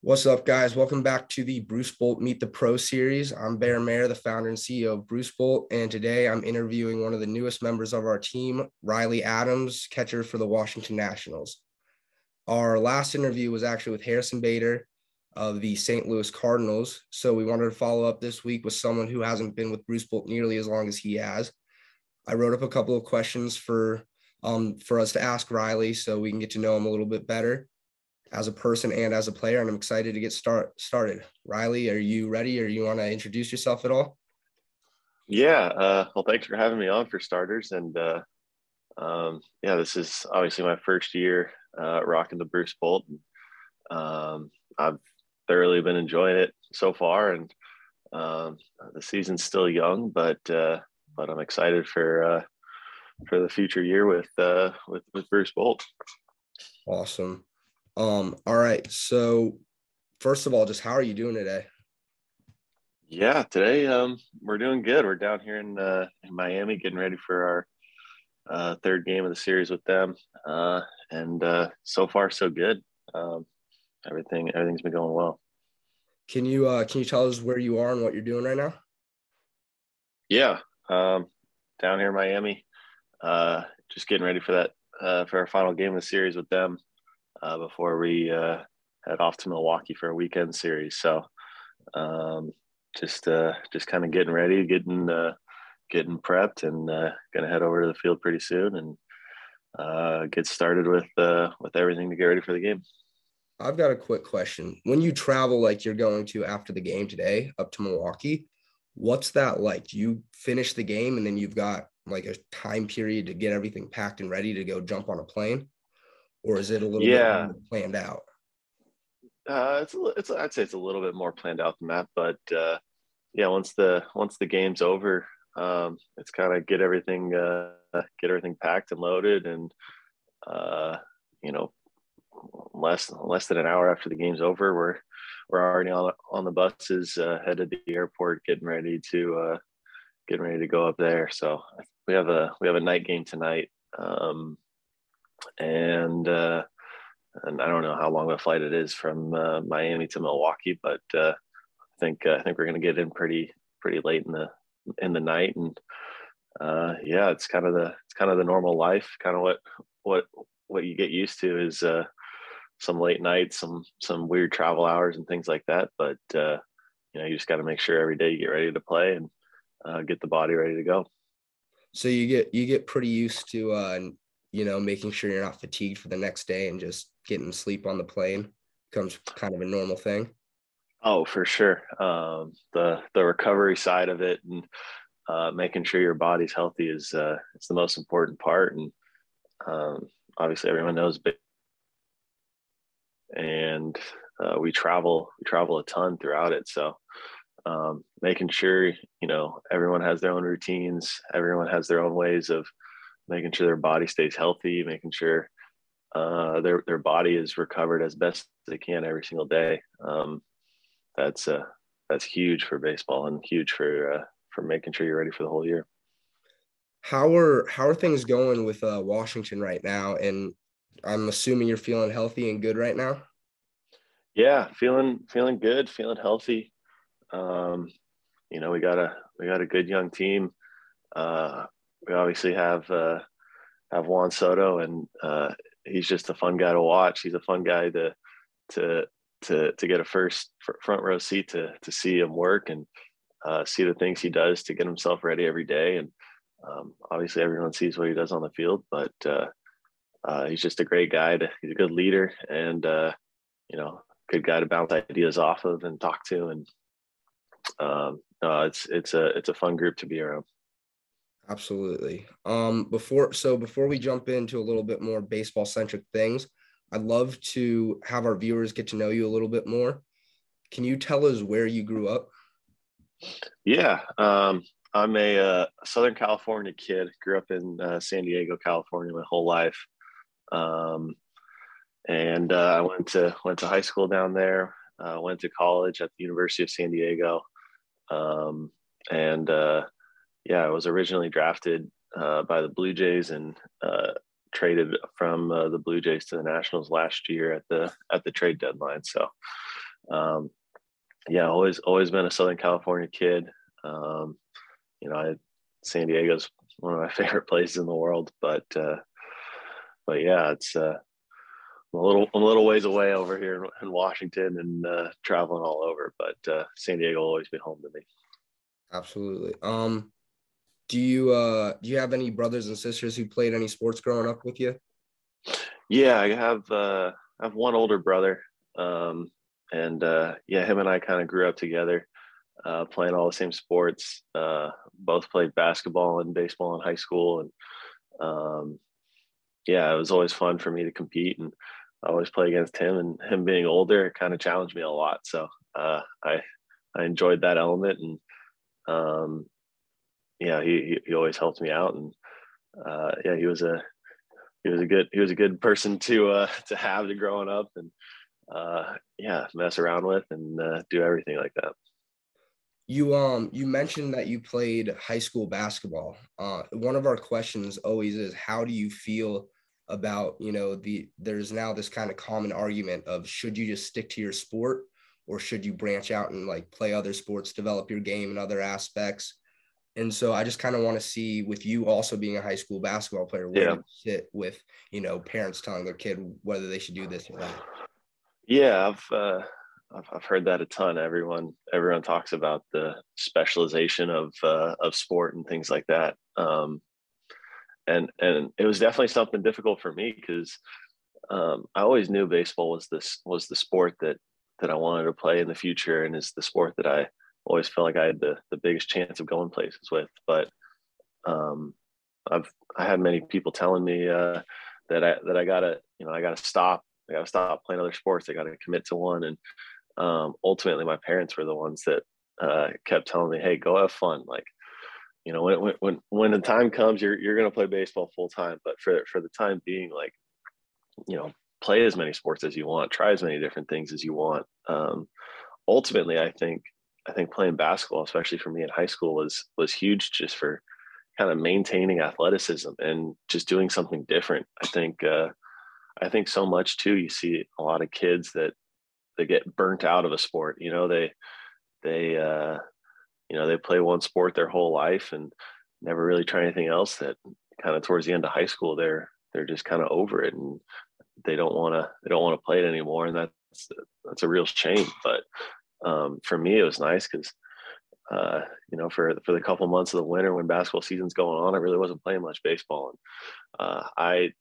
What's up, guys? Welcome back to the Bruce Bolt Meet the Pro series. I'm Bear Mayer, the founder and CEO of Bruce Bolt, and today I'm interviewing one of the newest members of our team, Riley Adams, catcher for the Washington Nationals. Our last interview was actually with Harrison Bader of the St. Louis Cardinals, so we wanted to follow up this week with someone who hasn't been with Bruce Bolt nearly as long as he has. I wrote up a couple of questions for um, for us to ask Riley so we can get to know him a little bit better as a person and as a player, and I'm excited to get start started. Riley, are you ready, or you want to introduce yourself at all? Yeah. Uh, well, thanks for having me on for starters, and uh, um, yeah, this is obviously my first year uh, rocking the Bruce Bolt. Um, I've thoroughly been enjoying it so far, and um, the season's still young, but uh, but I'm excited for uh, for the future year with uh, with with Bruce Bolt. Awesome. Um, all right. So first of all, just how are you doing today? Yeah, today um, we're doing good. We're down here in, uh, in Miami getting ready for our uh, third game of the series with them, uh, and uh, so far so good. Um, everything everything's been going well. Can you uh, can you tell us where you are and what you're doing right now? Yeah, um, down here in Miami, uh, just getting ready for that uh, for our final game of the series with them uh, before we uh, head off to Milwaukee for a weekend series. So um, just uh, just kind of getting ready, getting uh, getting prepped, and uh, gonna head over to the field pretty soon and uh, get started with with everything to get ready for the game. I've got a quick question. When you travel like you're going to after the game today up to Milwaukee, what's that like? Do you finish the game and then you've got like a time period to get everything packed and ready to go jump on a plane? Or is it a little yeah. bit planned out? Uh, it's a, it's I'd say it's a little bit more planned out than that, but uh, yeah, once the once the game's over, um, it's kind of get everything uh, get everything packed and loaded, and uh, you know, less less than an hour after the game's over, we're we're already on on the buses uh, headed to the airport, getting ready to uh, getting ready to go up there. So we have a we have a night game tonight. Um, and uh, and I don't know how long a flight it is from uh, Miami to Milwaukee, but uh, I think uh, I think we're gonna get in pretty pretty late in the in the night, and uh, yeah, it's kind of the it's kind of the normal life, kind of what what what you get used to is uh, some late nights, some some weird travel hours, and things like that. But you know, you just got to make sure every day you get ready to play and get the body ready to go. So you get you get pretty used to you know, making sure you're not fatigued for the next day and just getting sleep on the plane becomes kind of a normal thing. Oh, for sure. Um, the the recovery side of it and uh, making sure your body's healthy is uh, it's the most important part. And um, obviously, everyone knows, and uh, we travel we travel a ton throughout it. So um, making sure you know everyone has their own routines, everyone has their own ways of making sure their body stays healthy, making sure uh, their their body is recovered as best as they can every single day. Um, that's uh, that's huge for baseball and huge for uh, for making sure you're ready for the whole year. How are how are things going with uh, Washington right now? And I'm assuming you're feeling healthy and good right now. Yeah, feeling feeling good, feeling healthy. Um, you know, we got a we got a good young team. Uh, we obviously have uh, have Juan Soto, and uh, he's just a fun guy to watch. He's a fun guy to to to to get a first front row seat to to see him work and uh, see the things he does to get himself ready every day. And um, obviously, everyone sees what he does on the field, but uh, uh, he's just a great guy. To, he's a good leader, and uh, you know, good guy to bounce ideas off of and talk to. And um, it's it's a it's a fun group to be around. Absolutely. Um, before so before we jump into a little bit more baseball centric things, I'd love to have our viewers get to know you a little bit more. Can you tell us where you grew up? Yeah, um, I'm a uh, Southern California kid. Grew up in uh, San Diego, California, my whole life, um, and uh, I went to went to high school down there. Uh, went to college at the University of San Diego, um, and uh, yeah, I was originally drafted uh, by the Blue Jays and uh, traded from uh, the Blue Jays to the Nationals last year at the at the trade deadline. So um, yeah, always always been a Southern California kid. Um, you know, I, San Diego's one of my favorite places in the world, but uh, but yeah, it's uh, a little a little ways away over here in, Washington and uh, traveling all over. But uh, San Diego will always be home to me. Absolutely. Um, do you uh do you have any brothers and sisters who played any sports growing up with you? Yeah, I have uh, I have one older brother. Um, and uh, yeah, him and I kind of grew up together, uh, playing all the same sports. Uh, both played basketball and baseball in high school, and um, yeah, it was always fun for me to compete and I always play against him. And him being older, kind of challenged me a lot. So uh, I I enjoyed that element, and um, yeah, he he always helped me out, and uh, yeah, he was a he was a good he was a good person to uh, to have to growing up, and uh, yeah, mess around with and uh, do everything like that. You um you mentioned that you played high school basketball. Uh, one of our questions always is how do you feel about you know the there's now this kind of common argument of should you just stick to your sport or should you branch out and like play other sports, develop your game in other aspects? And so I just kind of want to see with you also being a high school basketball player, where yeah. you sit with, you know, parents telling their kid whether they should do this or that. Yeah, I've, uh, I've, I've heard that a ton. Everyone everyone talks about the specialization of uh, of sport and things like that. Um, and and it was definitely something difficult for me because um, I always knew baseball was this was the sport that that I wanted to play in the future, and is the sport that I always felt like I had the the biggest chance of going places with. But um, I've I had many people telling me uh, that I that I gotta you know I gotta stop I got to stop playing other sports. I got to commit to one. And um, ultimately, my parents were the ones that uh, kept telling me, "Hey, go have fun." Like, you know, when when when the time comes, you're you're to play baseball full time. But for for the time being, like, you know, play as many sports as you want, try as many different things as you want. Um, ultimately, I think I think playing basketball, especially for me in high school, was was huge just for kind of maintaining athleticism and just doing something different. I think. Uh, I think so much too. You see a lot of kids that they get burnt out of a sport. You know, they they uh, you know they play one sport their whole life and never really try anything else. That kind of towards the end of high school, they're they're just kind of over it and they don't want to they don't want to play it anymore. And that's that's a real shame. But um, for me, it was nice because. Uh, you know, for for the couple months of the winter when basketball season's going on, I really wasn't playing much baseball, and uh, I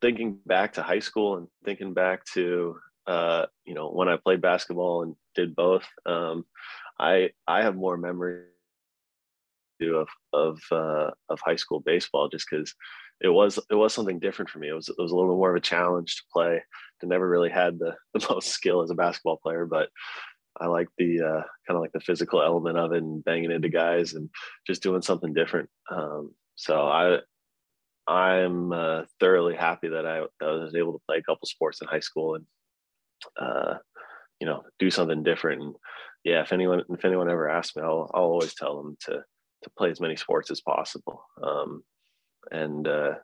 thinking back to high school and thinking back to uh, you know when I played basketball and did both, um, I I have more memory of of uh, of high school baseball just because it was it was something different for me. It was it was a little bit more of a challenge to play. I never really had the the most skill as a basketball player, but I like the uh, kind of like the physical element of it and banging into guys and just doing something different. Um, so I I'm uh, thoroughly happy that I, I, was able to play a couple sports in high school and uh, you know do something different. And yeah, if anyone if anyone ever asks me, I'll I'll always tell them to to play as many sports as possible. Um, and uh,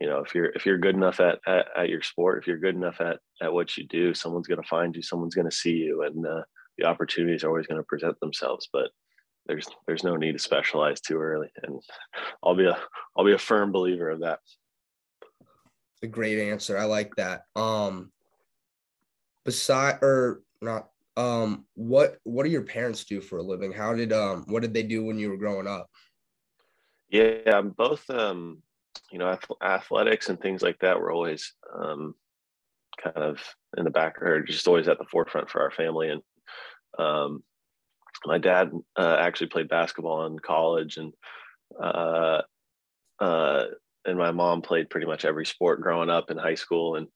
you know if you're if you're good enough at, at, at your sport, if you're good enough at at what you do, someone's going to find you, someone's going to see you, and uh, the opportunities are always going to present themselves. But there's there's no need to specialize too early and i'll be a i'll be a firm believer of that. A great answer. I like that. Um beside or not um what what do your parents do for a living? How did um what did they do when you were growing up? Yeah i'm both um you know athletics and things like that were always um kind of in the back or just always at the forefront for our family and um my dad uh, actually played basketball in college and uh, uh, and my mom played pretty much every sport growing up in high school. And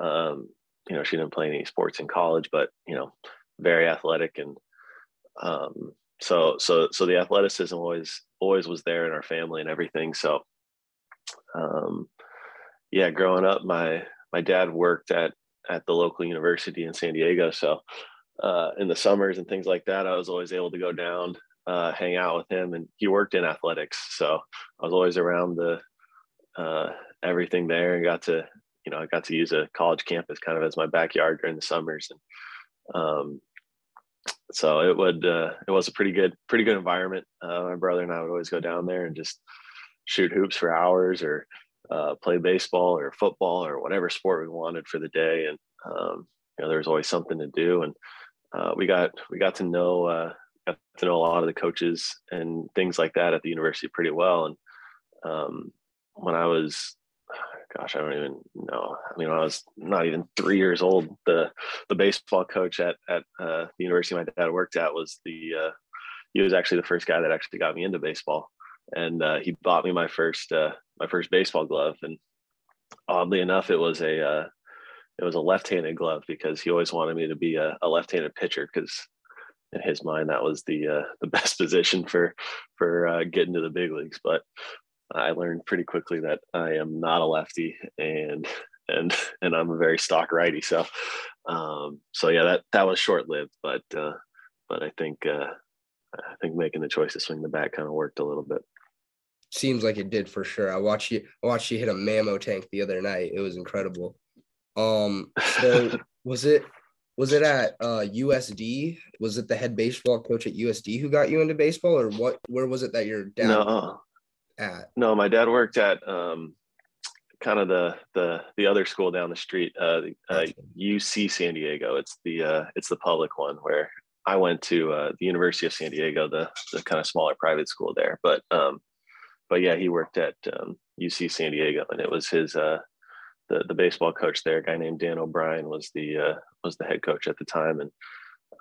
um, you know she didn't play any sports in college but you know very athletic and um, so so so the athleticism always always was there in our family and everything. So um, yeah growing up my my dad worked at at the local university in San Diego. So uh, in the summers and things like that, I was always able to go down, uh, hang out with him, and he worked in athletics, so I was always around the uh, everything there, and got to you know I got to use a college campus kind of as my backyard during the summers, and Um, so it would uh, it was a pretty good pretty good environment. Uh, my brother and I would always go down there and just shoot hoops for hours or uh, play baseball or football or whatever sport we wanted for the day. And um, you know, there was always something to do. And uh, we got we got to know uh, got to know a lot of the coaches and things like that at the university pretty well. And um, when I was gosh, I don't even know. I mean, when I was not even three years old, the the baseball coach at at uh, the university my dad worked at was the uh, he was actually the first guy that actually got me into baseball, and uh, he bought me my first uh, my first baseball glove. And oddly enough, it was a uh, it was a left-handed glove because he always wanted me to be a, a left-handed pitcher because in his mind that was the uh, the best position for for getting to the big leagues. But I learned pretty quickly that I am not a lefty and and and I'm a very stock righty. So um, so yeah, that that was short lived, but uh, but I think uh, I think making the choice to swing the bat kind of worked a little bit. Seems like it did for sure. I watched you I watched you hit a mammo tank the other night. It was incredible. Um, so was it was it at uh, USD? Was it the head baseball coach at USD who got you into baseball, or what? Where was it that your dad? No, at? No, my dad worked at um, kind of the the the other school down the street, uh, uh, UC San Diego. It's the uh, it's the public one where I went to uh, the University of San Diego, the the kind of smaller private school there. But um, but yeah, he worked at um, UC San Diego, and it was his uh, the the baseball coach there, a guy named Dan O'Brien, was the uh, was the head coach at the time, and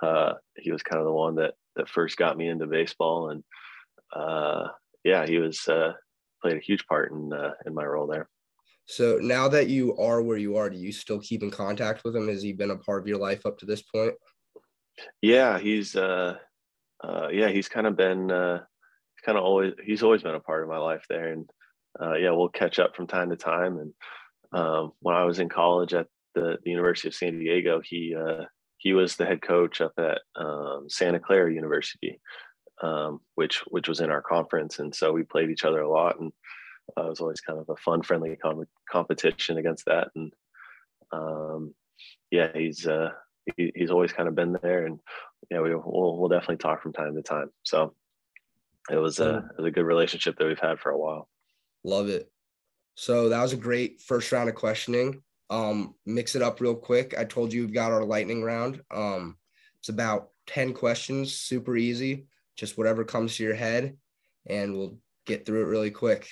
uh, he was kind of the one that that first got me into baseball, and uh, yeah, he was uh, played a huge part in uh, in my role there. So now that you are where you are, do you still keep in contact with him? Has he been a part of your life up to this point? Yeah, he's uh, uh yeah, he's kind of been uh, kind of always he's always been a part of my life there, and uh, yeah, we'll catch up from time to time. And um, when I was in college at the, the University of San Diego, he uh, he was the head coach up at um, Santa Clara University, um, which which was in our conference, and so we played each other a lot, and uh, it was always kind of a fun, friendly com- competition against that. And um, yeah, he's uh, he, he's always kind of been there, and yeah, we will we'll definitely talk from time to time. So it was a it was a good relationship that we've had for a while. Love it. So that was a great first round of questioning. Um, mix it up real quick. I told you we've got our lightning round. Um, it's about 10 questions, super easy just whatever comes to your head, and we'll get through it really quick.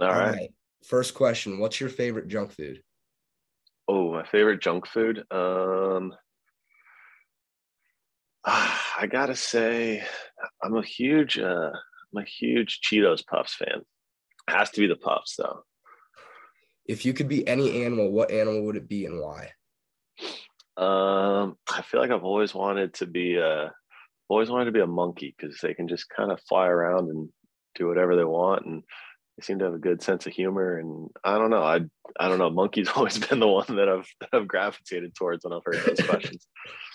All, All right. right. First question: What's your favorite junk food? Oh, my favorite junk food. Um, I gotta say, I'm a huge, uh, I'm a huge Cheetos Puffs fan. It has to be the Puffs, though. If you could be any animal, what animal would it be and why? Um, I feel like I've always wanted to be a always wanted to be a monkey because they can just kind of fly around and do whatever they want and they seem to have a good sense of humor and i don't know i i don't know monkey's always been the one that i've that i've gravitated towards when i've heard those questions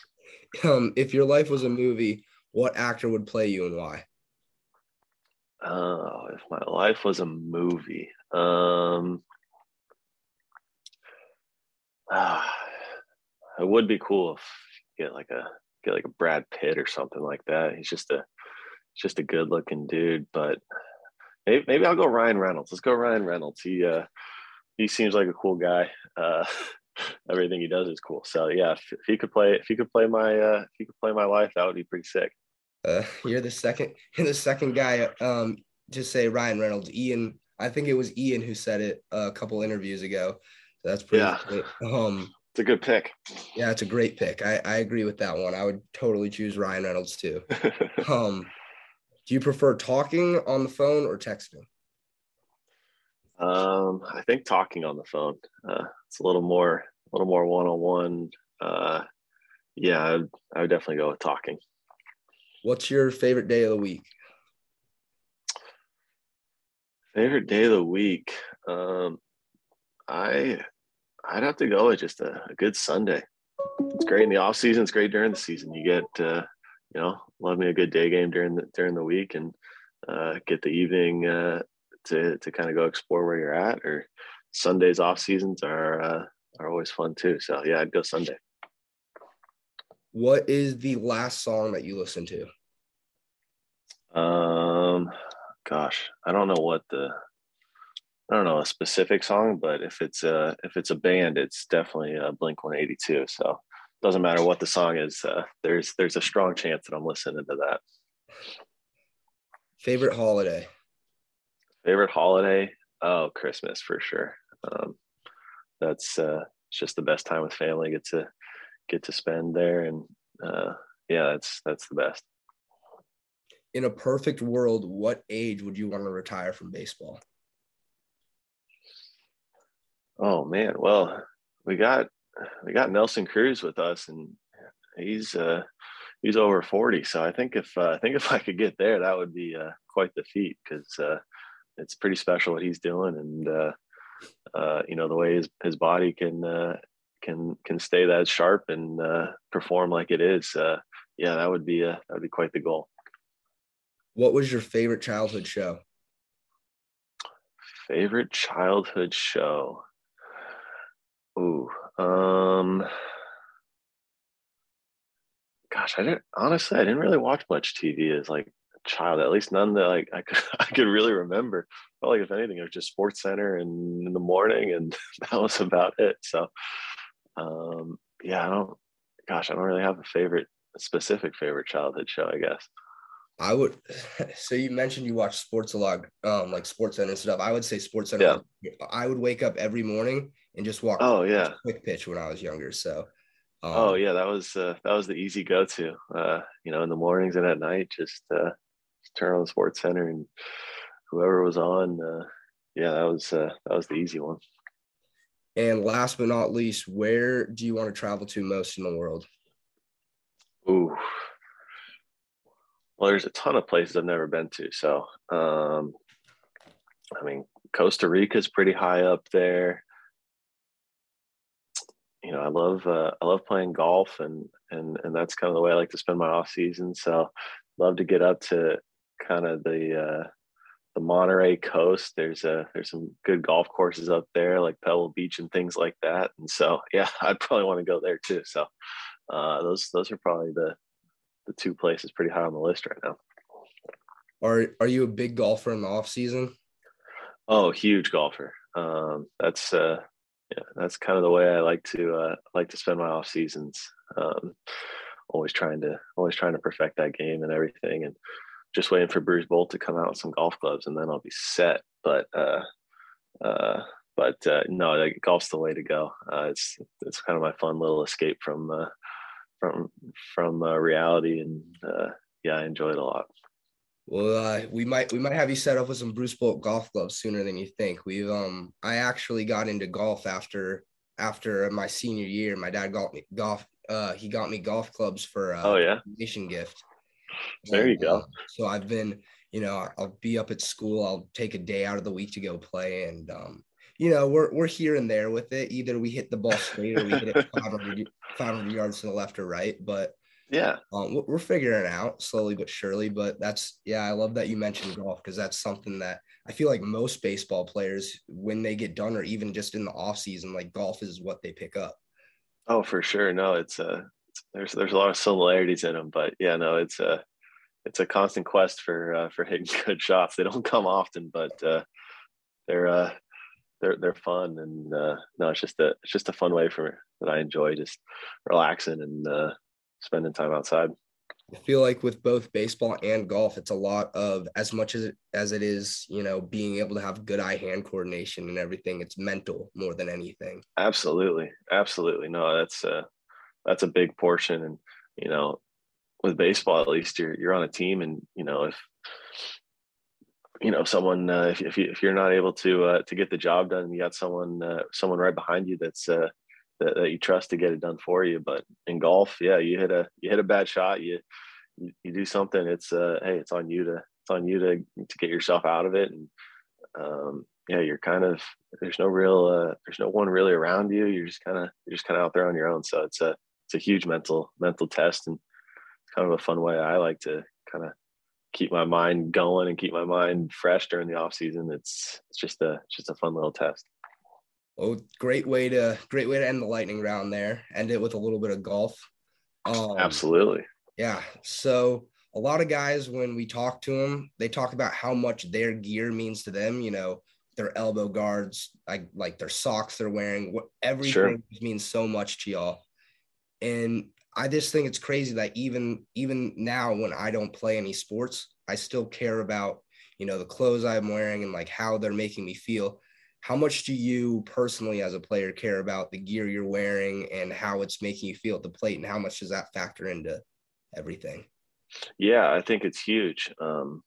um if your life was a movie what actor would play you and why oh if my life was a movie um uh, it would be cool if get like a get like a Brad Pitt or something like that. He's just a just a good looking dude. But maybe, maybe I'll go Ryan Reynolds. Let's go Ryan Reynolds. He uh he seems like a cool guy. Uh everything he does is cool. So yeah, if, if he could play if he could play my uh if he could play my life, that would be pretty sick. Uh, you're the second you're the second guy um just say Ryan Reynolds. Ian, I think it was Ian who said it a couple interviews ago. So that's pretty yeah. Great. Um it's a good pick. Yeah, it's a great pick. I, I agree with that one. I would totally choose Ryan Reynolds too. um, do you prefer talking on the phone or texting? Um, I think talking on the phone. Uh, it's a little more, a little more one on one. Uh, yeah, I would, I would definitely go with talking. What's your favorite day of the week? Favorite day of the week. Um, I I'd have to go with just a, a, good Sunday. It's great in the off season. It's great during the season. You get, uh, you know, love me a good day game during the during the week, and uh, get the evening uh, to to kind of go explore where you're at. Or Sundays off seasons are uh, are always fun too. So yeah, I'd go Sunday. What is the last song that you listened to? Um, gosh, I don't know what the I don't know a specific song, but if it's a if it's a band, it's definitely a Blink One Eighty Two. So doesn't matter what the song is. Uh, there's there's a strong chance that I'm listening to that. Favorite holiday. Favorite holiday? Oh, Christmas for sure. Um, that's uh, just the best time with family. Get to get to spend there, and uh, yeah, that's that's the best. In a perfect world, what age would you want to retire from baseball? Oh man, well, we got we got Nelson Cruz with us, and he's uh, he's over forty. So I think if uh, I think if I could get there, that would be uh, quite the feat because uh, it's pretty special what he's doing, and uh, uh, you know the way his his body can uh, can can stay that sharp and uh, perform like it is. Uh, yeah, that would be uh, that would be quite the goal. What was your favorite childhood show? Favorite childhood show. Ooh, um, gosh, I didn't honestly. I didn't really watch much TV as like a child. At least none that like I could I could really remember. Felt like if anything, it was just Sports Center and in the morning, and that was about it. So, um, yeah, I don't. Gosh, I don't really have a favorite, a specific favorite childhood show. I guess. I would. So you mentioned you watch sports a lot, um, like Sports Center and stuff. I would say Sports Center. Yeah. I would wake up every morning and just walk. Oh yeah, quick pitch when I was younger. So. Um, oh yeah, that was uh, that was the easy go to. Uh, you know, in the mornings and at night, just, uh, just turn on the Sports Center and whoever was on. Uh, yeah, that was uh, that was the easy one. And last but not least, where do you want to travel to most in the world? Ooh, well, there's a ton of places I've never been to. So, um, I mean, Costa Rica is pretty high up there you know, I love uh, I love playing golf, and and and that's kind of the way I like to spend my off season. So, love to get up to kind of the uh, the Monterey coast. There's a there's some good golf courses up there, like Pebble Beach and things like that. And so, yeah, I'd probably want to go there too. So, uh, those those are probably the the two places pretty high on the list right now. Are are you a big golfer in the off season? Oh, huge golfer. Um, that's uh, yeah, that's kind of the way I like to uh, like to spend my off seasons. Um, always trying to always trying to perfect that game and everything, and just waiting for Bruce Bolt to come out with some golf clubs, and then I'll be set. But uh, uh, but uh, no, golf's the way to go. Uh, it's it's kind of my fun little escape from uh, from from uh, reality, and uh, yeah, I enjoy it a lot. Well, uh, we might we might have you set up with some Bruce Bolt golf clubs sooner than you think. We've um I actually got into golf after after my senior year. My dad got me golf. Uh, he got me golf clubs for uh, oh yeah nation gift. There you go. Uh, so I've been, you know, I'll be up at school. I'll take a day out of the week to go play, and um, you know, we're we're here and there with it. Either we hit the ball straight or we hit it 500, 500 yards to the left or right. But yeah um, we're figuring it out slowly but surely but that's yeah i love that you mentioned golf because that's something that i feel like most baseball players when they get done or even just in the off season like golf is what they pick up oh for sure no it's uh there's there's a lot of similarities in them but yeah no it's a it's a constant quest for uh, for hitting good shots they don't come often but uh they're uh they're they're fun and uh no it's just a it's just a fun way for that i enjoy just relaxing and uh spending time outside. I feel like with both baseball and golf, it's a lot of as much as it as it is, you know, being able to have good eye hand coordination and everything. It's mental more than anything. Absolutely, absolutely. No, that's a that's a big portion, and you know, with baseball at least, you're you're on a team, and you know if you know someone uh, if if, you, if you're not able to uh, to get the job done, you got someone uh, someone right behind you that's uh, that, that you trust to get it done for you. But in golf, yeah, you hit a you hit a bad shot, you you, do something. It's uh, hey, it's on you to it's on you to to get yourself out of it. And um, yeah, you're kind of there's no real uh, there's no one really around you. You're just kind of you're just kind of out there on your own. So it's a it's a huge mental mental test and kind of a fun way I like to kind of keep my mind going and keep my mind fresh during the off season. It's it's just a it's just a fun little test. Oh, great way to great way to end the lightning round there. End it with a little bit of golf. Um, Absolutely. Yeah. So a lot of guys, when we talk to them, they talk about how much their gear means to them. You know, their elbow guards, like like their socks they're wearing, what everything sure. means so much to y'all. And I just think it's crazy that even even now when I don't play any sports, I still care about you know the clothes I'm wearing and like how they're making me feel. How much do you personally as a player care about the gear you're wearing and how it's making you feel at the plate and how much does that factor into everything? Yeah, I think it's huge. Um,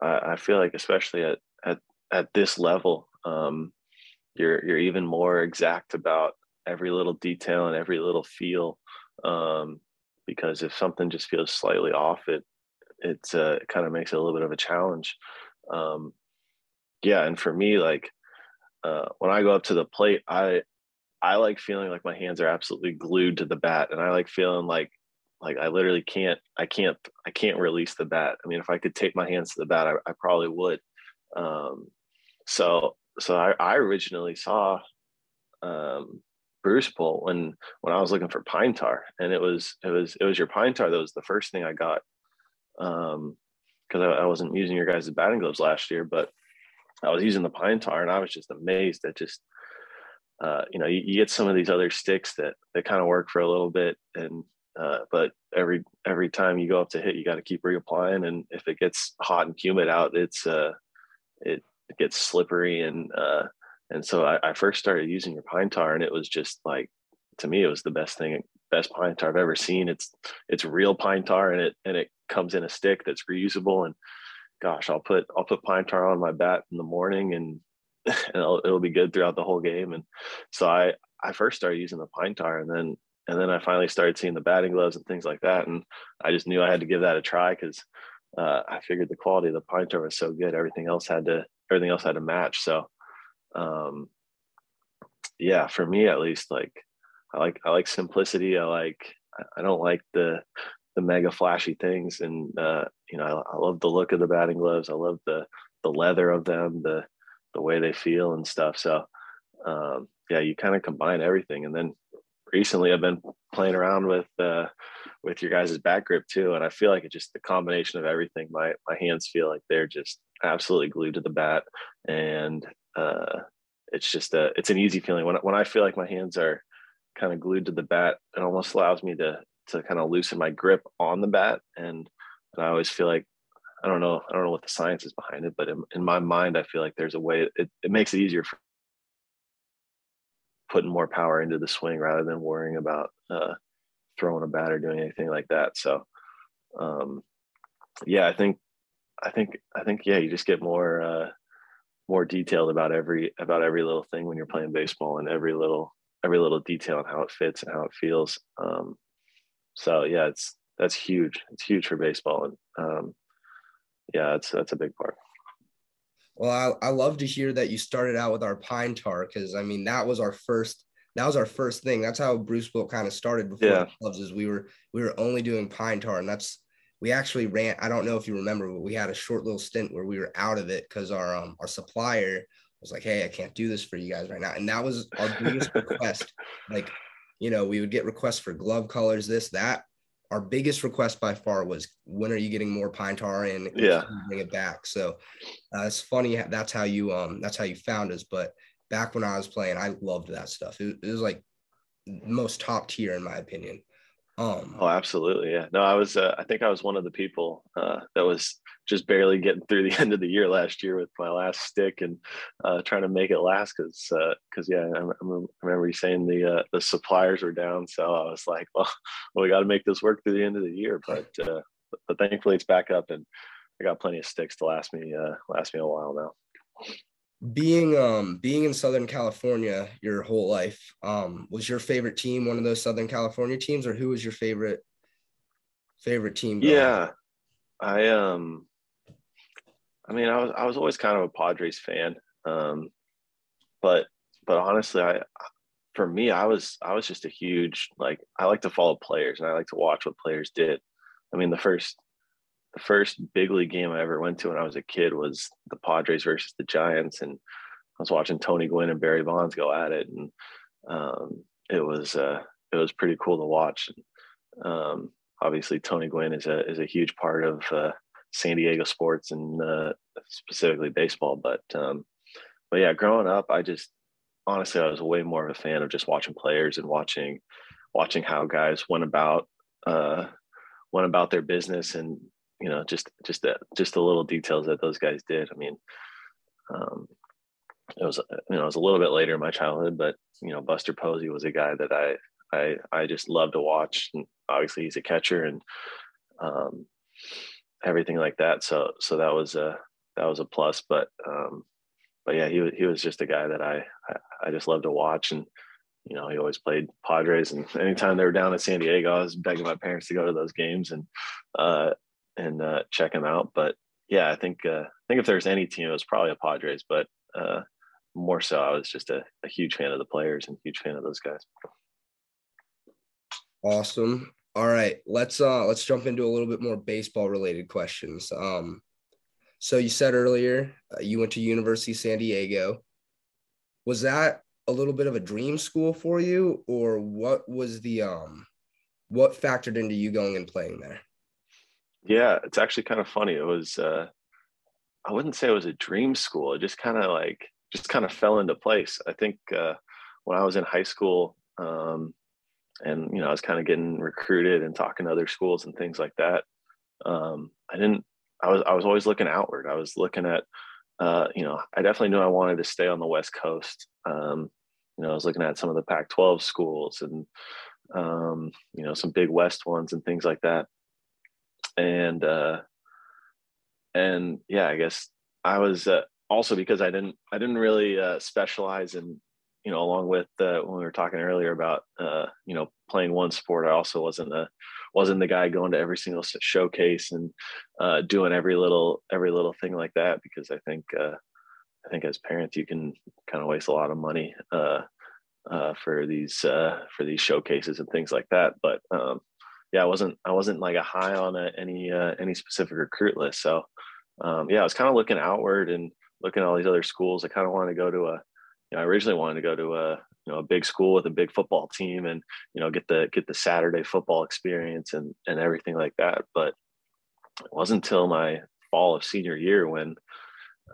I, I feel like especially at at at this level, um, you're you're even more exact about every little detail and every little feel um, because if something just feels slightly off, it it's uh, it kind of makes it a little bit of a challenge. Um, yeah, and for me, like uh, when I go up to the plate, I I like feeling like my hands are absolutely glued to the bat, and I like feeling like like I literally can't I can't I can't release the bat. I mean, if I could take my hands to the bat, I, I probably would. Um, so so I, I originally saw um, Bruce Bolt when when I was looking for pine tar, and it was it was it was your pine tar that was the first thing I got, um, because I, I, wasn't using your guys' batting gloves last year, but I was using the pine tar, and I was just amazed at just. Uh, you know, you, you, get some of these other sticks that that kind of work for a little bit, and uh, but every every time you go up to hit, you got to keep reapplying, and if it gets hot and humid out, it's uh, it, it gets slippery and uh, and so I, I, first started using your pine tar, and it was just like to me, it was the best thing, best pine tar I've ever seen. It's it's real pine tar, and it and it comes in a stick that's reusable. And gosh, I'll put I'll put pine tar on my bat in the morning, and, and it'll, it'll be good throughout the whole game. And so I I first started using the pine tar, and then and then I finally started seeing the batting gloves and things like that, and I just knew I had to give that a try because uh, I figured the quality of the pine tar was so good, everything else had to everything else had to match. So um, yeah, for me at least, like I like I like simplicity. I like I don't like the the mega flashy things, and uh, you know I, I love the look of the batting gloves. I love the the leather of them, the the way they feel and stuff. So um, yeah, you kind of combine everything, and then recently I've been playing around with uh, with your guys' bat grip too, and I feel like it's just the combination of everything. My my hands feel like they're just absolutely glued to the bat, and uh, it's just a it's an easy feeling when when I feel like my hands are kind of glued to the bat. It almost allows me to to kind of loosen my grip on the bat, and and I always feel like I don't know I don't know what the science is behind it, but in, in my mind, I feel like there's a way it, it makes it easier for putting more power into the swing rather than worrying about uh, throwing a bat or doing anything like that. So, um, yeah, I think, I think, I think, yeah, you just get more, uh, more detailed about every about every little thing when you're playing baseball and every little every little detail and how it fits and how it feels. Um, so yeah, it's that's huge. It's huge for baseball, and um, yeah, that's that's a big part. Well, I, I love to hear that you started out with our pine tar because I mean that was our first that was our first thing. That's how Bruce Bolt kind of started before yeah. gloves. Is we were we were only doing pine tar, and that's we actually ran. I don't know if you remember, but we had a short little stint where we were out of it because our um our supplier was like, "Hey, I can't do this for you guys right now," and that was our biggest request. Like, you know, we would get requests for glove colors, this, that. Our biggest request by far was, "When are you getting more pine tar and yeah, bring it back?" So uh, it's funny that's how you um that's how you found us. But back when I was playing, I loved that stuff. It, it was like most top tier in my opinion. Um, oh, absolutely. Yeah. No, I was, uh, I think I was one of the people uh, that was just barely getting through the end of the year last year with my last stick and uh, trying to make it last because, because uh, yeah, I, I, remember you saying the, uh, the suppliers were down. So I was like, well, well we got to make this work through the end of the year. But, uh, but thankfully it's back up and I got plenty of sticks to last me, last me a while now being um being in southern california your whole life um was your favorite team one of those southern california teams or who was your favorite favorite team going? yeah i um i mean i was i was always kind of a padres fan um but but honestly i for me i was i was just a huge like i like to follow players and i like to watch what players did i mean the first the first big league game I ever went to when I was a kid was the Padres versus the Giants, and I was watching Tony Gwynn and Barry Bonds go at it, and um, it was uh, it was pretty cool to watch. Um, obviously, Tony Gwynn is a is a huge part of uh, San Diego sports and uh, specifically baseball. But um, but yeah, growing up, I just honestly I was way more of a fan of just watching players and watching watching how guys went about uh, went about their business and you know just just that just the little details that those guys did. I mean, um, it was you know it was a little bit later in my childhood, but you know Buster Posey was a guy that I I I just love to watch. And obviously, he's a catcher and um, everything like that. So so that was a that was a plus. But um, but yeah, he was he was just a guy that I I, I just love to watch and. You know, he always played Padres, and anytime they were down in San Diego, I was begging my parents to go to those games and uh, and uh, check him out. But yeah, I think uh, I think if there's any team, it was probably a Padres. But uh, more so, I was just a, a huge fan of the players and huge fan of those guys. Awesome. All right, let's uh let's jump into a little bit more baseball related questions. Um, so you said earlier uh, you went to University of San Diego. Was that a little bit of a dream school for you, or what was the um what factored into you going and playing there? Yeah, it's actually kind of funny. It was uh I wouldn't say it was a dream school. It just kind of like just kind of fell into place. I think uh, when I was in high school, um, and you know, I was kind of getting recruited and talking to other schools and things like that. Um, I didn't. I was I was always looking outward. I was looking at, uh, you know, I definitely knew I wanted to stay on the West Coast. Um, you know, I was looking at some of the Pac-12 schools and um, you know some big West ones and things like that. And uh, and yeah, I guess I was uh, also because I didn't I didn't really uh, specialize in you know along with uh, when we were talking earlier about uh, you know playing one sport I also wasn't a wasn't the guy going to every single showcase and uh, doing every little every little thing like that because I think uh, I think as parents you can kind of waste a lot of money uh, uh, for these uh, for these showcases and things like that. But um, yeah I wasn't I wasn't like a high on a, any uh, any specific recruit list so um, yeah I was kind of looking outward and looking at all these other schools, I kind of wanted to go to a, you know, I originally wanted to go to a, you know, a big school with a big football team and, you know, get the, get the Saturday football experience and, and everything like that. But it wasn't until my fall of senior year when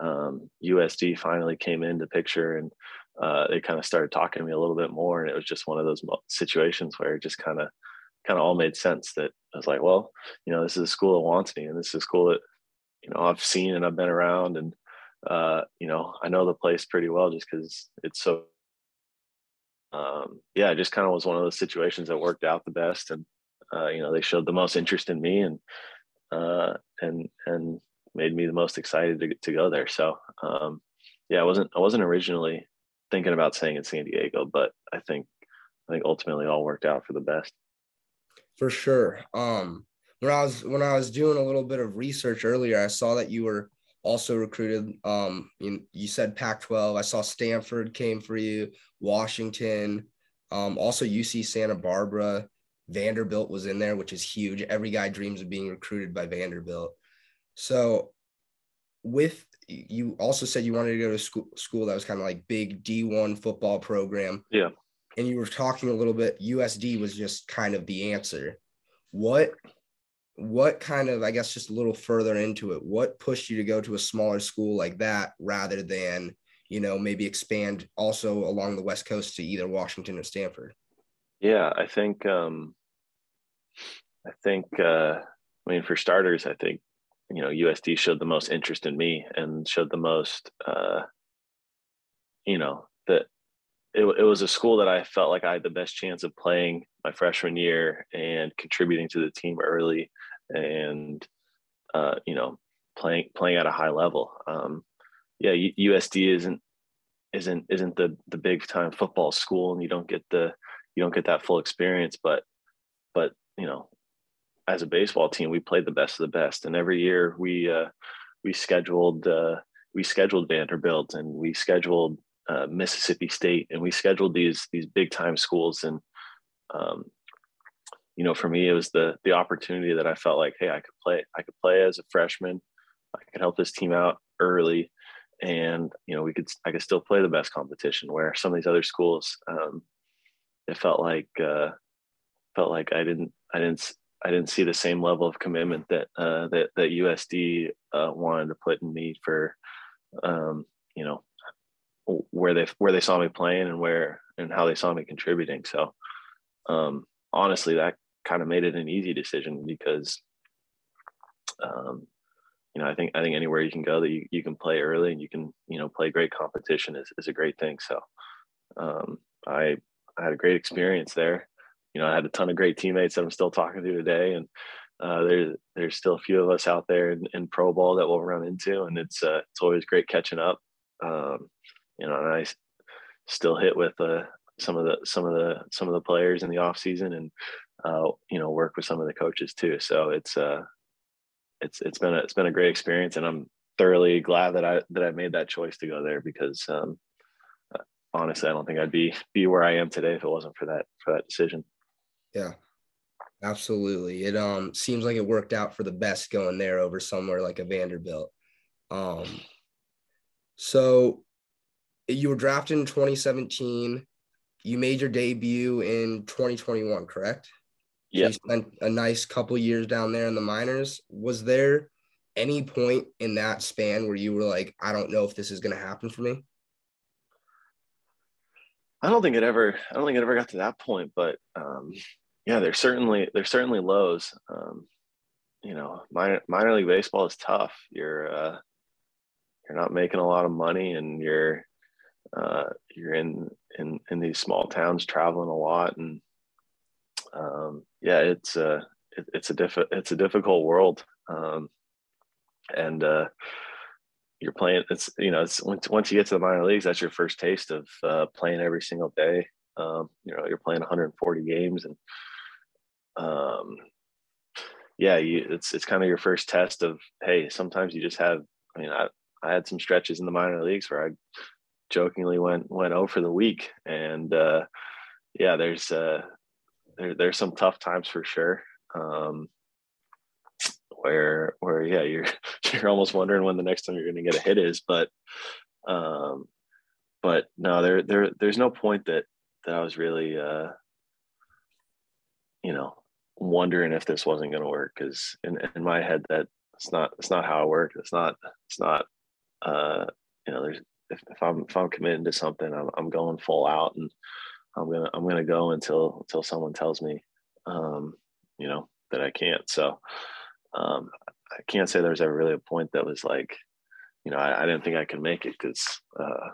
um, USD finally came into picture and uh, they kind of started talking to me a little bit more. And it was just one of those situations where it just kind of, kind of all made sense that I was like, well, you know, this is a school that wants me and this is a school that, you know, I've seen and I've been around and, uh, you know, I know the place pretty well just because it's so. Um, yeah, it just kind of was one of those situations that worked out the best, and uh, you know, they showed the most interest in me, and uh, and and made me the most excited to to go there. So, um, yeah, I wasn't I wasn't originally thinking about staying in San Diego, but I think I think ultimately all worked out for the best. For sure. Um, when I was when I was doing a little bit of research earlier, I saw that you were also recruited. Um, you, you said Pac-12. I saw Stanford came for you, Washington, um, also UC Santa Barbara. Vanderbilt was in there, which is huge. Every guy dreams of being recruited by Vanderbilt. So, with you also said you wanted to go to school, school that was kind of like big D1 football program. Yeah. And you were talking a little bit, USD was just kind of the answer. What what kind of, I guess, just a little further into it, what pushed you to go to a smaller school like that rather than, you know, maybe expand also along the West Coast to either Washington or Stanford? Yeah, I think, um, I think, uh, I mean, for starters, I think, you know, USD showed the most interest in me and showed the most, uh, you know, it, it was a school that I felt like I had the best chance of playing my freshman year and contributing to the team early and uh, you know playing playing at a high level. Um, yeah, USD isn't isn't isn't the the big time football school, and you don't get the you don't get that full experience. But but you know, as a baseball team, we played the best of the best, and every year we uh, we scheduled uh, we scheduled Vanderbilt and we scheduled uh, Mississippi State, and we scheduled these these big time schools, and um, you know, for me, it was the the opportunity that I felt like, hey, I could play. I could play as a freshman. I could help this team out early, and you know, we could. I could still play the best competition. Where some of these other schools, um, it felt like, uh, felt like I didn't I didn't I didn't see the same level of commitment that uh, that that USD uh, wanted to put in me for um, you know where they where they saw me playing and where and how they saw me contributing. So um, honestly, that kind of made it an easy decision because um, you know I think I think anywhere you can go that you, you can play early and you can you know play great competition is, is a great thing. So um, I I had a great experience there. You know, I had a ton of great teammates that I'm still talking to today, and uh, there's there's still a few of us out there in, in pro ball that we'll run into, and it's uh, it's always great catching up. Um, you know, and I still hit with uh, some of the some of the some of the players in the off season, and uh, you know, work with some of the coaches too. So it's uh, it's it's been a it's been a great experience, and I'm thoroughly glad that I that I made that choice to go there because um, honestly, I don't think I'd be be where I am today if it wasn't for that for that decision. Yeah, absolutely. It um seems like it worked out for the best going there over somewhere like a Vanderbilt. Um, so you were drafted in 2017. You made your debut in 2021, correct? Yeah. you spent a nice couple years down there in the minors. Was there any point in that span where you were like, I don't know if this is going to happen for me? I don't think it ever. I don't think it ever got to that point. But um, yeah, there's certainly there's certainly lows. Um, you know, minor minor league baseball is tough. You're uh, you're not making a lot of money, and you're uh, you're in in in these small towns traveling a lot and um, yeah it's uh, it, it's a diff- it's a difficult world um, and uh, you're playing it's you know it's once, once you get to the minor leagues that's your first taste of uh, playing every single day. Um, you know you're playing 140 games and um, yeah you, it's it's kind of your first test of hey sometimes you just have i mean i i had some stretches in the minor leagues where i jokingly went went over the week, and uh, yeah, there's uh, there, there's some tough times for sure. Um, where where yeah, you're you're almost wondering when the next time you're going to get a hit is, but um, but no, there there there's no point that that I was really uh, you know wondering if this wasn't going to work because in, in my head that it's not it's not how it works. It's not it's not uh, you know there's if, if I'm if I'm committing to something, I'm I'm going full out, and I'm gonna I'm gonna go until until someone tells me, um, you know, that I can't. So um, I can't say there was ever really a point that was like, you know, I, I didn't think I could make it because uh,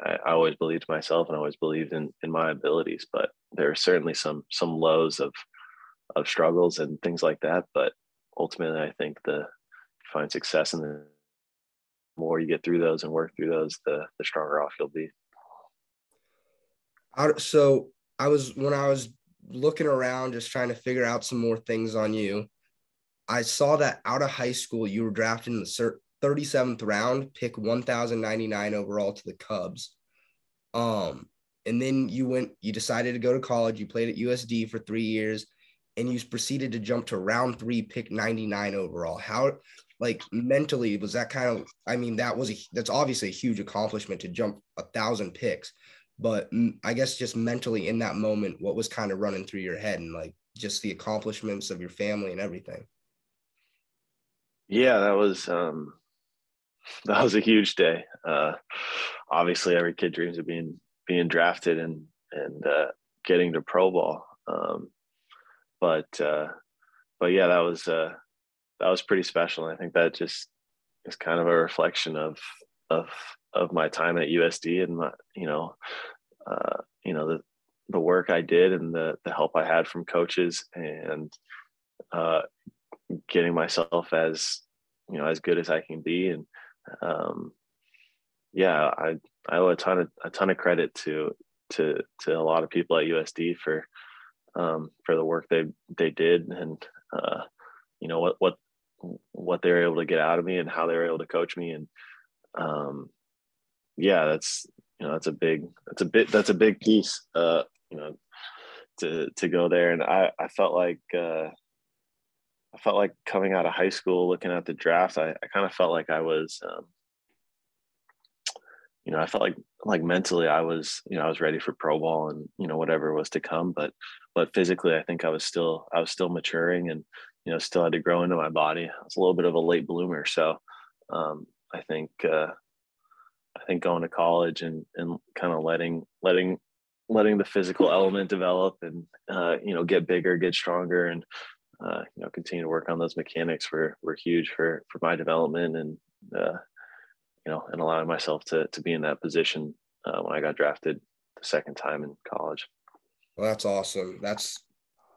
I, I, always believed myself and I always believed in in my abilities. But there are certainly some some lows of of struggles and things like that. But ultimately, I think the find success in the more you get through those and work through those, the the stronger off you'll be. So I was when I was looking around, just trying to figure out some more things on you. I saw that out of high school, you were drafted in the 37th round, pick 1,099 overall to the Cubs. Um, and then you went, you decided to go to college. You played at USD for three years, and you proceeded to jump to round three, pick 99 overall. How like mentally was that kind of i mean that was a that's obviously a huge accomplishment to jump a thousand picks but i guess just mentally in that moment what was kind of running through your head and like just the accomplishments of your family and everything? Yeah that was um that was a huge day. Uh obviously every kid dreams of being being drafted and and uh getting to pro ball um but uh but yeah that was uh that was pretty special. And I think that just is kind of a reflection of of of my time at USD and my you know uh, you know the the work I did and the the help I had from coaches and uh, getting myself as you know as good as I can be and um, yeah I I owe a ton of a ton of credit to to to a lot of people at USD for um, for the work they they did and uh, you know what what what they were able to get out of me and how they were able to coach me and um yeah that's you know that's a big that's a bit that's a big piece uh you know to to go there and i i felt like uh i felt like coming out of high school looking at the draft i, I kind of felt like i was um you know, I felt like like mentally I was, you know, I was ready for pro ball and you know whatever was to come. But but physically, I think I was still I was still maturing and you know still had to grow into my body. I was a little bit of a late bloomer, so um, I think uh, I think going to college and and kind of letting letting letting the physical element develop and uh, you know get bigger, get stronger, and uh, you know continue to work on those mechanics were were huge for for my development and uh, you know and allowing myself to to be in that position uh, when I got drafted the second time in college. Well, that's awesome. That's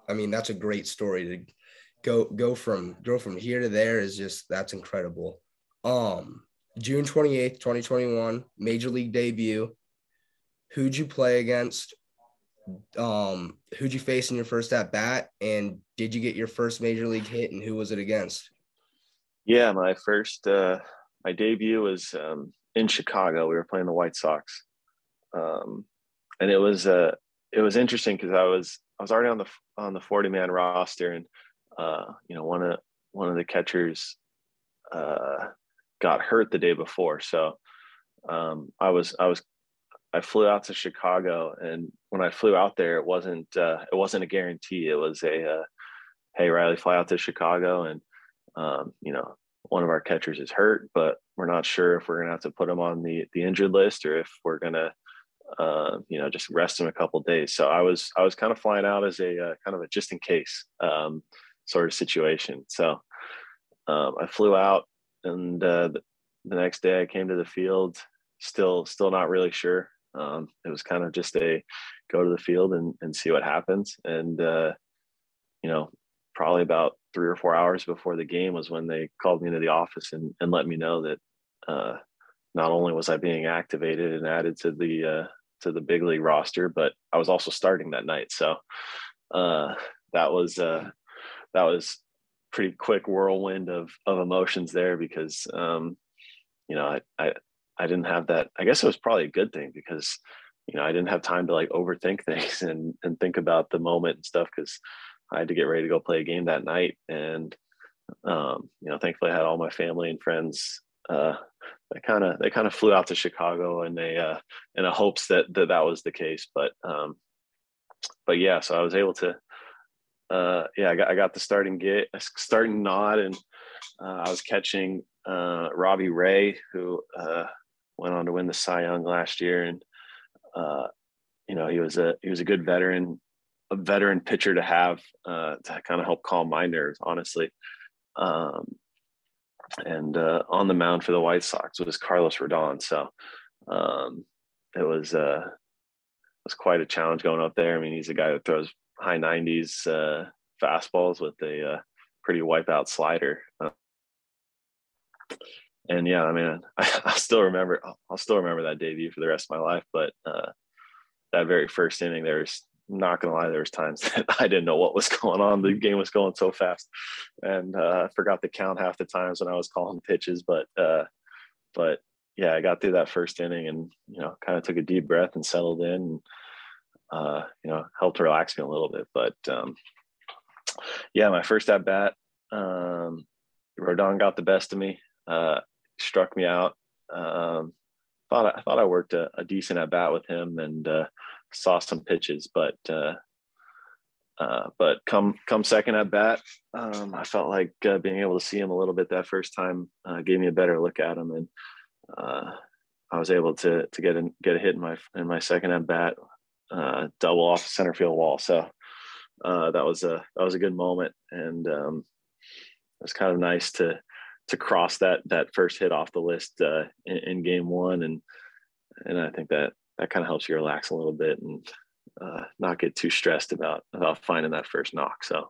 I mean that's a great story to go go from go from here to there is just that's incredible. Um June 28th, 2021, major league debut. Who'd you play against? Um, who'd you face in your first at bat? And did you get your first major league hit and who was it against? Yeah, my first uh my debut was um in Chicago. We were playing the White Sox. Um and it was uh it was interesting because I was I was already on the on the 40 man roster and uh you know one of one of the catchers uh got hurt the day before. So um, I was I was I flew out to Chicago, and when I flew out there, it wasn't uh, it wasn't a guarantee. It was a uh, hey Riley, fly out to Chicago, and um, you know one of our catchers is hurt, but we're not sure if we're gonna have to put him on the the injured list or if we're gonna uh, you know just rest him a couple days. So I was I was kind of flying out as a uh, kind of a just in case um, sort of situation. So um, I flew out and uh, the next day I came to the field, still still not really sure. Um, it was kind of just a go to the field and, and see what happens. And uh, you know, probably about three or four hours before the game was when they called me into the office and, and let me know that uh, not only was I being activated and added to the uh, to the big league roster, but I was also starting that night. So uh, that was uh, that was pretty quick whirlwind of of emotions there because um, you know I, I I didn't have that. I guess it was probably a good thing because you know I didn't have time to like overthink things and and think about the moment and stuff because I had to get ready to go play a game that night and um, you know thankfully I had all my family and friends uh, they kind of they kind of flew out to Chicago and they uh, in a hopes that, that that was the case but um, but yeah so I was able to uh, yeah, I got, I got the starting get starting nod, and uh, I was catching uh, Robbie Ray, who uh, went on to win the Cy Young last year, and uh, you know he was a he was a good veteran, a veteran pitcher to have uh, to kind of help calm my nerves, honestly. Um, and on the mound for the White Sox was Carlos Rodon, so um, it was uh, it was quite a challenge going up there. I mean, he's a guy that throws high 90s uh, fastballs with a uh, pretty wipeout slider. Uh, and yeah, I mean, I, I still remember, I'll still remember that debut for the rest of my life. But uh, that very first inning, there's not gonna lie, there was times that I didn't know what was going on. The game was going so fast, and uh, I forgot to count half the times when I was calling pitches. But uh, but yeah, I got through that first inning and you know kind of took a deep breath and settled in. And, uh, you know, helped relax me a little bit. But um, yeah, my first at bat, um, Rodon got the best of me, uh, struck me out. Um, thought I thought I worked a, a decent at bat with him and uh, saw some pitches, but uh, uh, but come come second at bat, um, I felt like uh, being able to see him a little bit that first time uh, gave me a better look at him, and uh, I was able to to get in, get a hit in my in my second at bat uh, double off the center field wall. So uh, that was a that was a good moment, and um, it was kind of nice to to cross that that first hit off the list uh, in, in, game one, and and I think that that kind of helps you relax a little bit and uh, not get too stressed about about finding that first knock. So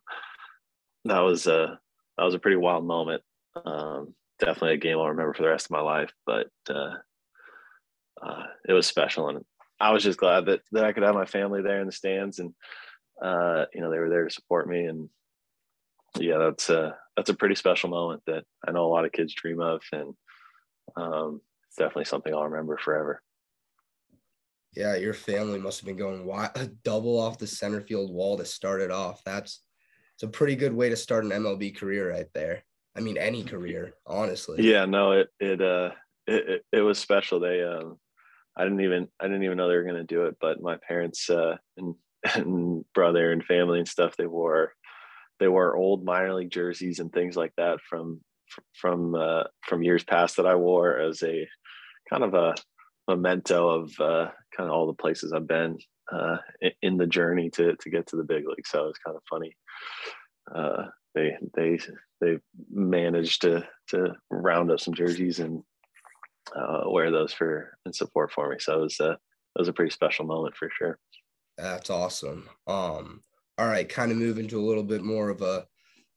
that was a that was a pretty wild moment. Um, definitely a game I'll remember for the rest of my life, but uh, uh, it was special and I was just glad that that I could have my family there in the stands, and uh, you know they were there to support me, and yeah, that's a that's a pretty special moment that I know a lot of kids dream of, and um, it's definitely something I'll remember forever. Yeah, your family must have been going wild, double off the center field wall to start it off. That's it's a pretty good way to start an MLB career right there. I mean, any career, honestly. Yeah, no, it it uh it, it, it was special. They um I didn't even I didn't even know they were to do it. But my parents uh, and, and brother and family and stuff they wore they wore old minor league jerseys and things like that from from uh, from years past that I wore as a kind of a memento of uh, kind of all the places I've been uh, in the journey to to get to the big league. So it's kind of funny. Uh, they they they managed to to round up some jerseys and uh, wear those for in support for me. So it was a it was a pretty special moment for sure. That's awesome. Um, all right, kind of move into a little bit more of a, a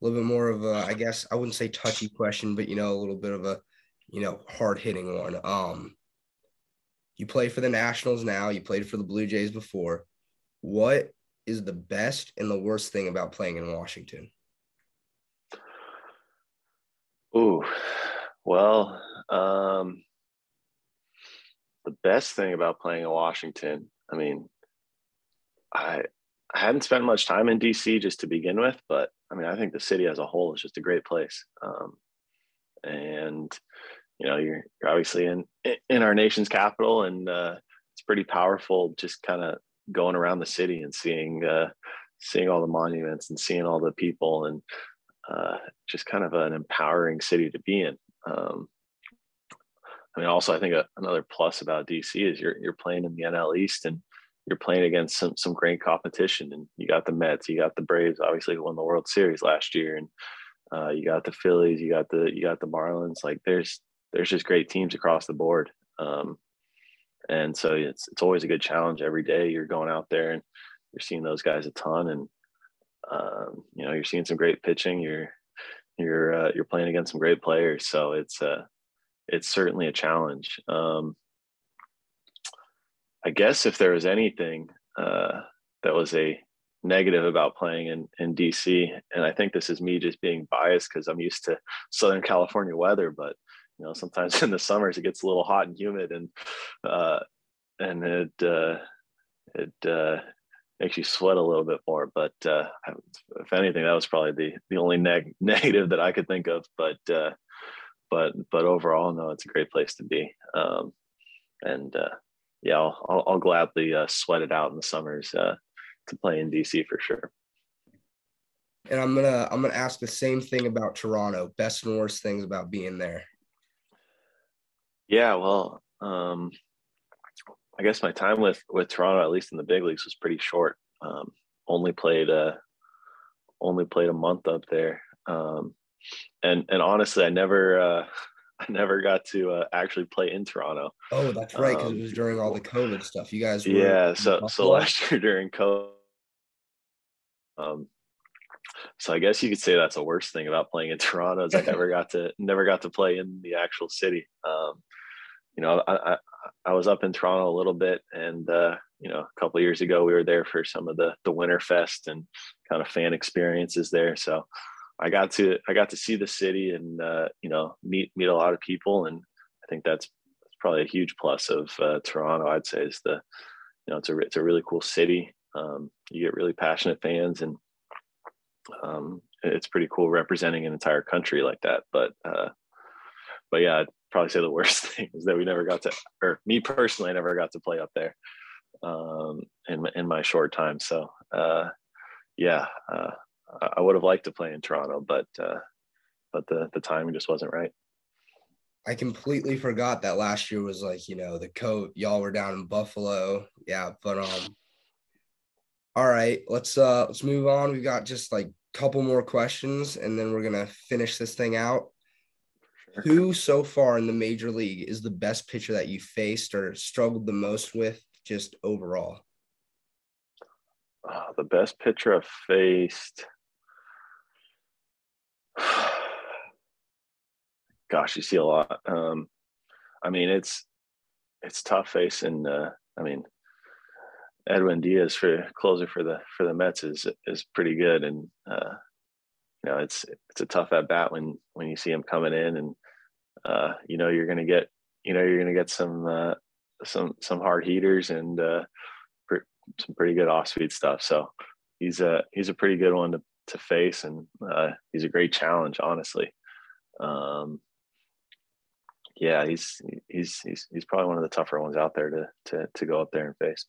little bit more of a, I guess I wouldn't say touchy question, but you know, a little bit of a, you know, hard hitting one. Um, you play for the Nationals now. You played for the Blue Jays before. What is the best and the worst thing about playing in Washington? Ooh, well, um, the best thing about playing in Washington, I mean, I I hadn't spent much time in DC just to begin with, but I mean, I think the city as a whole is just a great place. Um, and you know, you're, you're obviously in in our nation's capital, and uh, it's pretty powerful. Just kind of going around the city and seeing uh, seeing all the monuments and seeing all the people, and uh, just kind of an empowering city to be in. Um, I mean, also, I think a, another plus about DC is you're you're playing in the NL East and you're playing against some some great competition. And you got the Mets, you got the Braves, obviously who won the World Series last year, and uh, you got the Phillies, you got the you got the Marlins. Like there's there's just great teams across the board. Um, and so it's it's always a good challenge every day. You're going out there and you're seeing those guys a ton, and um, you know you're seeing some great pitching. You're you're uh, you're playing against some great players. So it's uh, it's certainly a challenge. Um, I guess if there was anything uh, that was a negative about playing in, in DC, and I think this is me just being biased because I'm used to Southern California weather, but you know sometimes in the summers it gets a little hot and humid, and uh, and it uh, it uh, makes you sweat a little bit more. But uh, if anything, that was probably the the only neg- negative that I could think of. But uh, but but overall, no, it's a great place to be. Um, and uh, yeah, I'll, I'll, I'll gladly uh, sweat it out in the summers uh, to play in DC for sure. And I'm gonna I'm gonna ask the same thing about Toronto. Best and worst things about being there. Yeah, well, um, I guess my time with with Toronto, at least in the big leagues, was pretty short. Um, only played uh, only played a month up there. Um, and and honestly, I never uh, I never got to uh, actually play in Toronto. Oh, that's right, because um, it was during all the COVID stuff. You guys, yeah. So so last year during COVID, um, so I guess you could say that's the worst thing about playing in Toronto is I never got to never got to play in the actual city. Um, you know, I, I, I was up in Toronto a little bit, and uh, you know, a couple years ago we were there for some of the the Winter Fest and kind of fan experiences there. So I got to I got to see the city and uh, you know meet meet a lot of people, and I think that's, probably a huge plus of uh, Toronto. I'd say is the you know it's a it's a really cool city. Um, you get really passionate fans, and um, it's pretty cool representing an entire country like that. But uh, but yeah, I'd probably say the worst thing is that we never got to, or me personally, I never got to play up there um, in in my short time. So uh, yeah, uh, I would have liked to play in Toronto, but uh, but the the timing just wasn't right. I completely forgot that last year was like you know the coat. Y'all were down in Buffalo, yeah. But um, all right, let's uh let's move on. We've got just like a couple more questions, and then we're gonna finish this thing out. Sure. Who so far in the major league is the best pitcher that you faced or struggled the most with, just overall? Uh, the best pitcher I've faced. gosh, you see a lot. Um, I mean, it's it's tough facing. Uh, I mean, Edwin Diaz for closer for the for the Mets is is pretty good, and uh, you know it's it's a tough at bat when when you see him coming in, and uh, you know you're gonna get you know you're gonna get some uh, some some hard heaters and uh, some pretty good off speed stuff. So he's a he's a pretty good one to to face, and uh, he's a great challenge, honestly. Um, yeah, he's he's he's he's probably one of the tougher ones out there to to to go up there and face.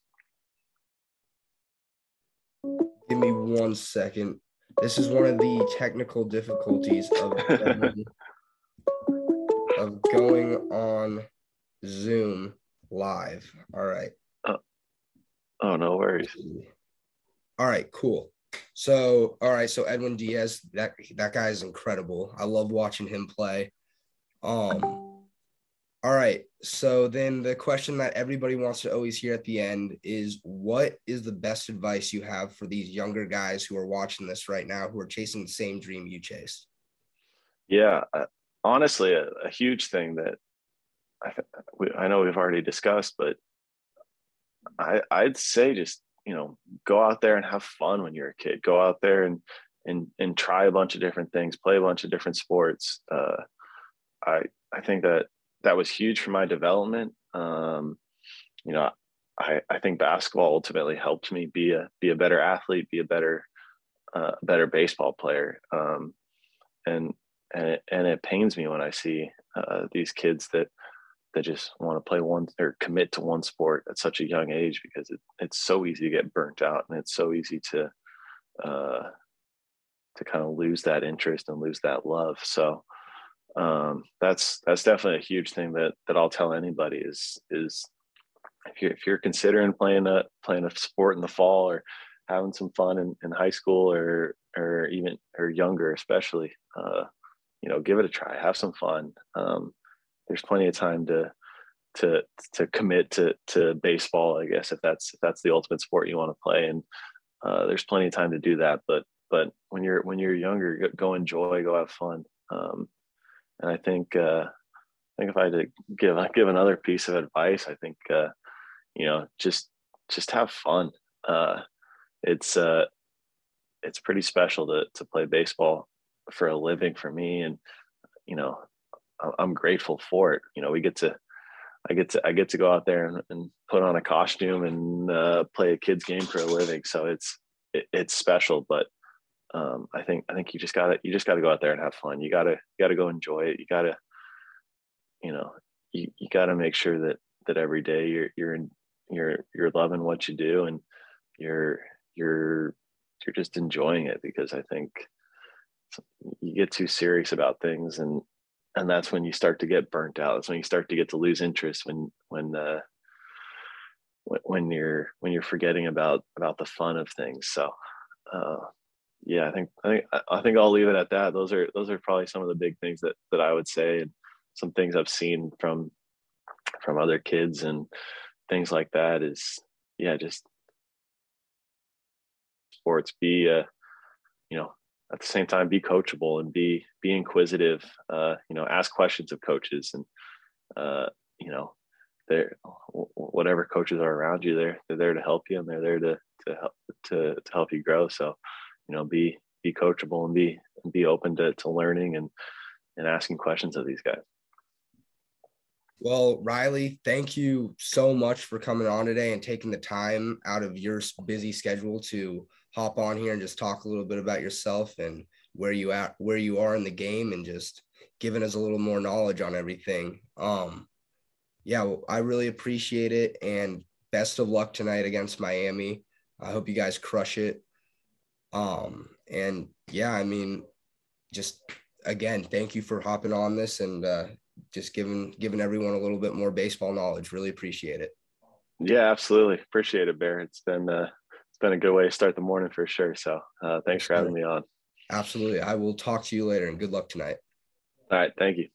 Give me one second. This is one of the technical difficulties of of going on Zoom live. All right. Oh, oh no worries. All right, cool. So, all right, so Edwin Diaz, that that guy is incredible. I love watching him play. Um all right. So then the question that everybody wants to always hear at the end is what is the best advice you have for these younger guys who are watching this right now who are chasing the same dream you chased? Yeah, uh, honestly, a, a, huge thing that I, we, I know we've already discussed, but I, I'd say just, you know, go out there and have fun when you're a kid. Go out there and, and, and try a bunch of different things, play a bunch of different sports. Uh, I, I think that that was huge for my development. Um, you know, I, I think basketball ultimately helped me be a be a better athlete, be a better uh, better baseball player. Um, and and it, and it pains me when I see uh, these kids that that just want to play one or commit to one sport at such a young age because it, it's so easy to get burnt out and it's so easy to uh, to kind of lose that interest and lose that love. So um, that's that's definitely a huge thing that that I'll tell anybody is is if you're if you're considering playing a playing a sport in the fall or having some fun in, in high school or or even or younger especially uh, you know give it a try have some fun um, there's plenty of time to to to commit to to baseball i guess if that's if that's the ultimate sport you want to play. And uh, there's plenty of time to do that but but when you're when you're younger go enjoy go have fun. Um, and I think uh, I think if I had to give give another piece of advice, I think uh, you know just just have fun. Uh, it's uh, it's pretty special to to play baseball for a living for me, and you know I'm grateful for it. You know we get to I get to I get to go out there and, and put on a costume and uh, play a kids game for a living. So it's it, it's special, but um, I think I think you just gotta you just gotta go out there and have fun. You gotta you gotta go enjoy it. You gotta, you know, you, you gotta make sure that that every day you're you're you're you're loving what you do and you're you're you're just enjoying it because I think you get too serious about things and and that's when you start to get burnt out. That's when you start to get to lose interest when when uh, when you're when you're forgetting about about the fun of things. So uh, yeah, I think I think I think I'll leave it at that. Those are those are probably some of the big things that that I would say, and some things I've seen from from other kids and things like that. Is yeah, just sports. Be uh, you know, at the same time, be coachable and be be inquisitive. Uh, you know, ask questions of coaches and uh, you know, they're whatever coaches are around you, they're they're there to help you and they're there to to help to to help you grow. So you know be be coachable and be be open to, to learning and and asking questions of these guys well riley thank you so much for coming on today and taking the time out of your busy schedule to hop on here and just talk a little bit about yourself and where you at where you are in the game and just giving us a little more knowledge on everything. Um yeah well, i really appreciate it and best of luck tonight against miami. I hope you guys crush it. Um, and yeah, I mean, just again, thank you for hopping on this and uh, just giving giving everyone a little bit more baseball knowledge. Really appreciate it. Yeah, absolutely. Appreciate it, Bear. It's been uh, it's been a good way to start the morning for sure. So uh, thanks for having me on. Absolutely. I will talk to you later and good luck tonight. All right. Thank you.